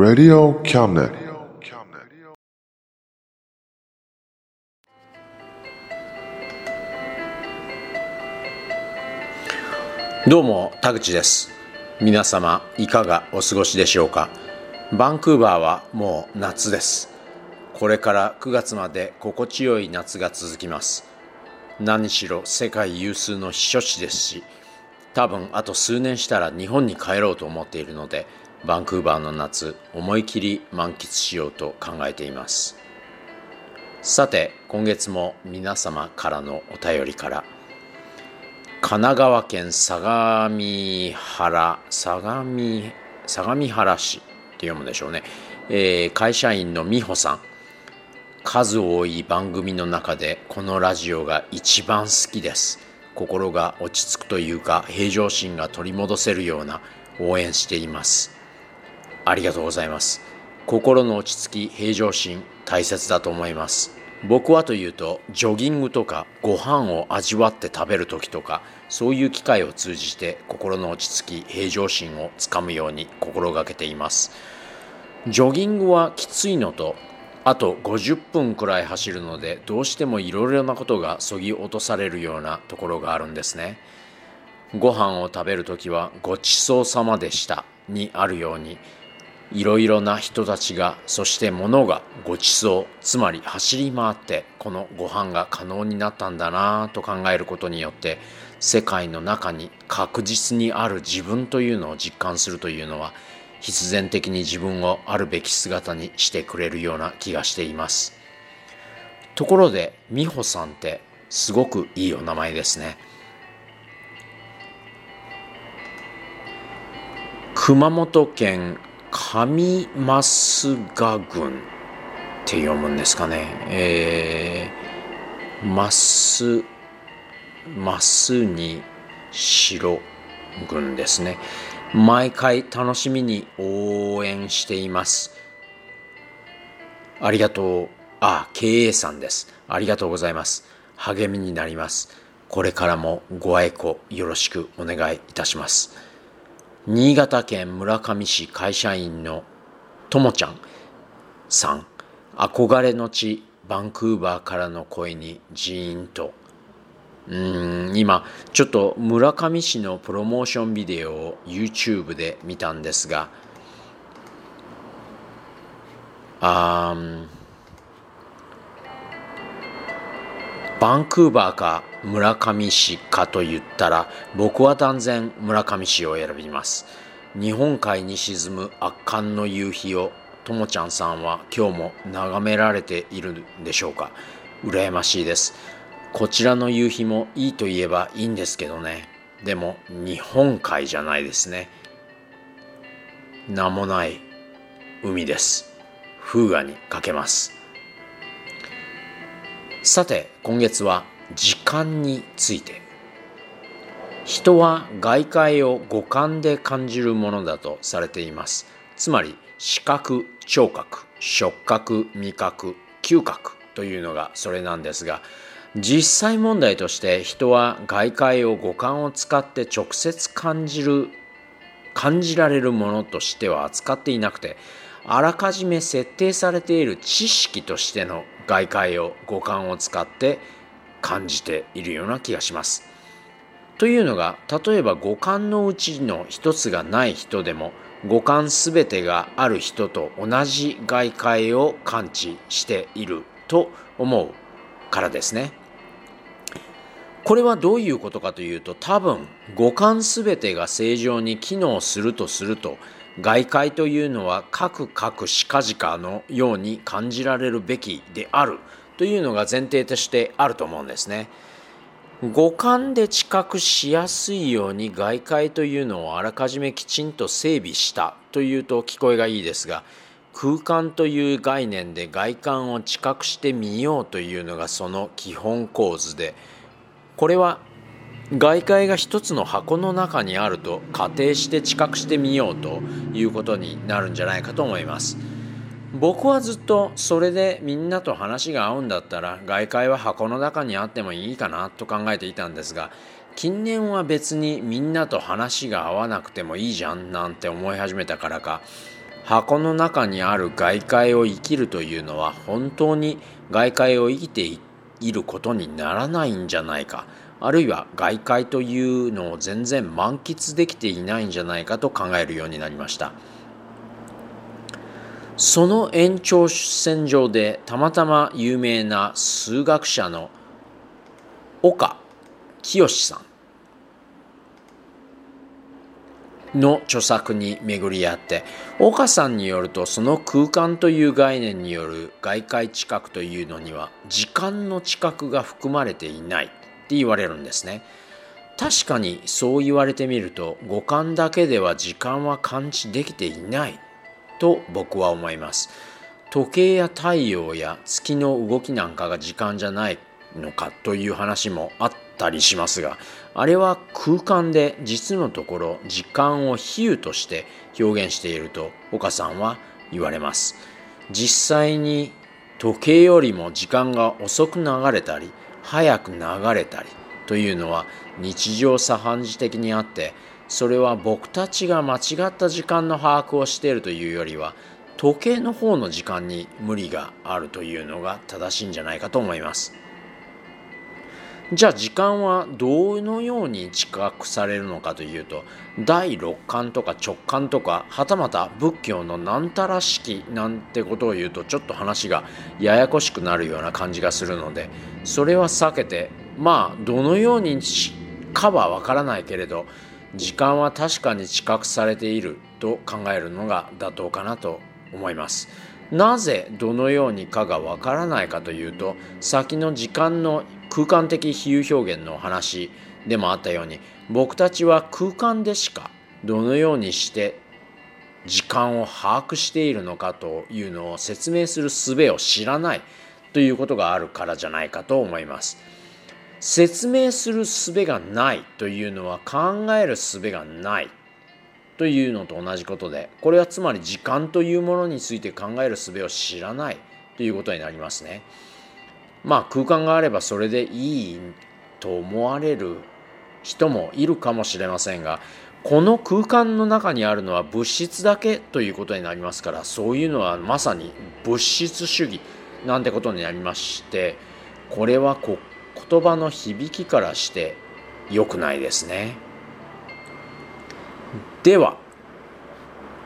Radio Cabinet. どうも田口です皆様いかがお過ごしでしょうかバンクーバーはもう夏ですこれから9月まで心地よい夏が続きます何しろ世界有数の避暑地ですし多分あと数年したら日本に帰ろうと思っているのでバンクーバーの夏思い切り満喫しようと考えています。さて今月も皆様からのお便りから神奈川県相模原相模相模原市って読むでしょうね、えー会社員の美穂さん。数多い番組の中でこのラジオが一番好きです。心が落ち着くというか平常心が取り戻せるような応援しています。ありがとうございます。心の落ち着き平常心大切だと思います。僕はというとジョギングとかご飯を味わって食べる時とかそういう機会を通じて心の落ち着き平常心をつかむように心がけています。ジョギングはきついのとあと50分くらい走るのでどうしてもいろいろなことがそぎ落とされるようなところがあるんですね。ご飯を食べるときはごちそうさまでしたにあるようにいろいろな人たちがそして物がごちそうつまり走り回ってこのご飯が可能になったんだなぁと考えることによって世界の中に確実にある自分というのを実感するというのは必然的に自分をあるべき姿にしてくれるような気がしています。ところで美穂さんってすごくいいお名前ですね。熊本県上増賀郡って読むんですかね。えー、マスマスに白郡ですね。毎回楽しみに応援しています。ありがとう。あ経営さんです。ありがとうございます。励みになります。これからもご愛顧よろしくお願いいたします。新潟県村上市会社員のともちゃんさん。憧れの地バンクーバーからの声にジーンと。うん今ちょっと村上市のプロモーションビデオを YouTube で見たんですがあーバンクーバーか村上市かと言ったら僕は断然村上市を選びます。日本海に沈む圧巻の夕日をともちゃんさんは今日も眺められているんでしょうか。羨ましいです。こちらの夕日もいいと言えばいいんですけどね。でも日本海じゃないですね。名もない海です。風雅にかけます。さて今月は時間について。人は外界を五感で感じるものだとされています。つまり視覚聴覚触覚味覚嗅覚というのがそれなんですが実際問題として人は外界を五感を使って直接感じる感じられるものとしては扱っていなくてあらかじめ設定されている知識としての外界を五感を使って感じているような気がします。というのが例えば五感のうちの一つがない人でも五感すべてがある人と同じ外界を感知していると思うからですね。これはどういうことかというと多分五感すべてが正常に機能するとすると外界というのは各々しかじかのように感じられるべきであるというのが前提としてあると思うんですね。五感で知覚しやすいように外界というのをあらかじめきちんと整備したというと聞こえがいいですが空間という概念で外観を知覚してみようというのがその基本構図でこれは外界が一つの箱の中にあると仮定して知覚してみようということになるんじゃないかと思います。僕はずっとそれでみんなと話が合うんだったら外界は箱の中にあってもいいかなと考えていたんですが近年は別にみんなと話が合わなくてもいいじゃんなんて思い始めたからか箱の中にある外界を生きるというのは本当に外界を生きていることにならないんじゃないか。あるいは外界というのを全然満喫できていないんじゃないかと考えるようになりました。その延長線上でたまたま有名な数学者の岡清さんの著作に巡り合って岡さんによるとその空間という概念による外界知覚というのには時間の知覚が含まれていない。って言われるんですね。確かにそう言われてみると五感だけでは時間は感知できていないと僕は思います。時計や太陽や月の動きなんかが時間じゃないのかという話もあったりしますがあれは空間で実のところ時間を比喩として表現していると岡さんは言われます実際に時計よりも時間が遅く流れたり早く流れたりというのは日常茶飯事的にあってそれは僕たちが間違った時間の把握をしているというよりは時計の方の時間に無理があるというのが正しいんじゃないかと思います。じゃあ時間はどのように知覚されるのかというと第六感とか直感とかはたまた仏教の何たら式なんてことを言うとちょっと話がややこしくなるような感じがするのでそれは避けてまあどのようにかはわからないけれど時間は確かに知覚されていると考えるのが妥当かなと思います。なぜどのようにかがわからないかというと先の時間の空間的比喩表現の話でもあったように僕たちは空間でしかどのようにして時間を把握しているのかというのを説明する術を知らないということがあるからじゃないかと思います。説明する術がないというのは考える術がないというのと同じことでこれはつまり時間というものについて考える術を知らないということになりますね。まあ空間があればそれでいいと思われる人もいるかもしれませんがこの空間の中にあるのは物質だけということになりますからそういうのはまさに物質主義なんてことになりましてこれはこ言葉の響きからして良くないですね。では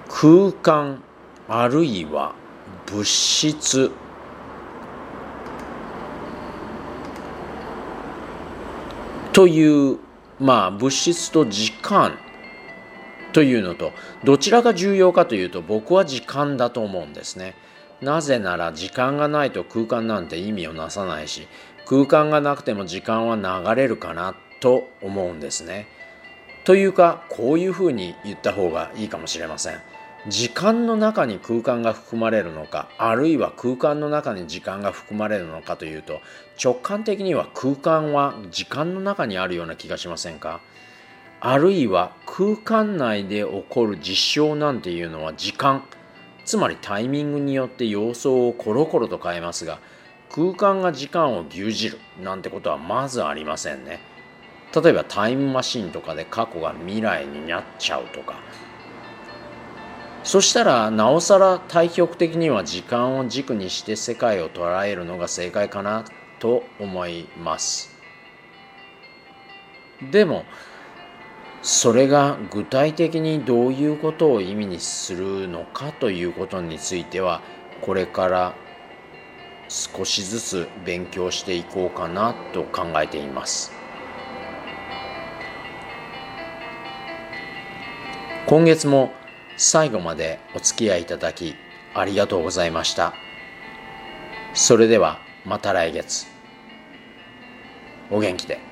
空間あるいは物質というまあ物質と時間というのとどちらが重要かというと僕は時間だと思うんですね。なぜなら時間がないと空間なんて意味をなさないし空間がなくても時間は流れるかなと思うんですね。というかこういうふうに言った方がいいかもしれません。時間の中に空間が含まれるのかあるいは空間の中に時間が含まれるのかというと直感的には空間は時間の中にあるような気がしませんか？あるいは空間内で起こる実象なんていうのは時間。つまりタイミングによって様相をコロコロと変えますが空間が時間を牛耳るなんてことはまずありませんね。例えばタイムマシンとかで過去が未来になっちゃうとかそしたらなおさら対極的には時間を軸にして世界を捉えるのが正解かなと思います。でもそれが具体的にどういうことを意味にするのかということについてはこれから少しずつ勉強していこうかなと考えています。今月も最後までお付き合いいただきありがとうございましたそれではまた来月お元気で。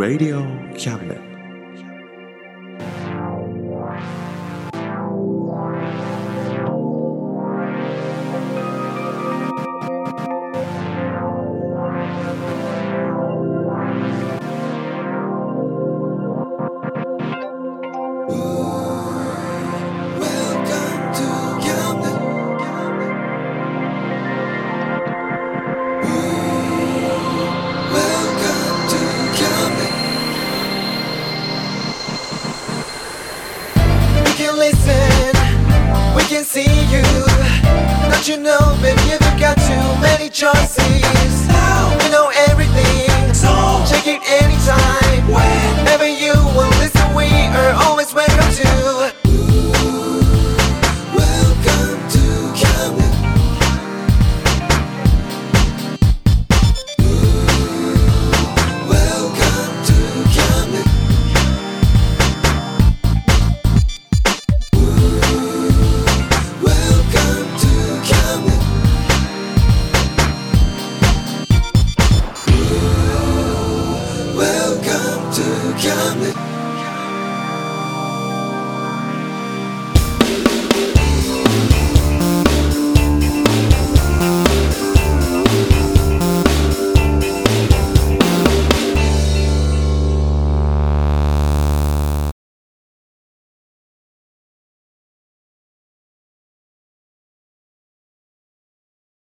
Radio Cabinet.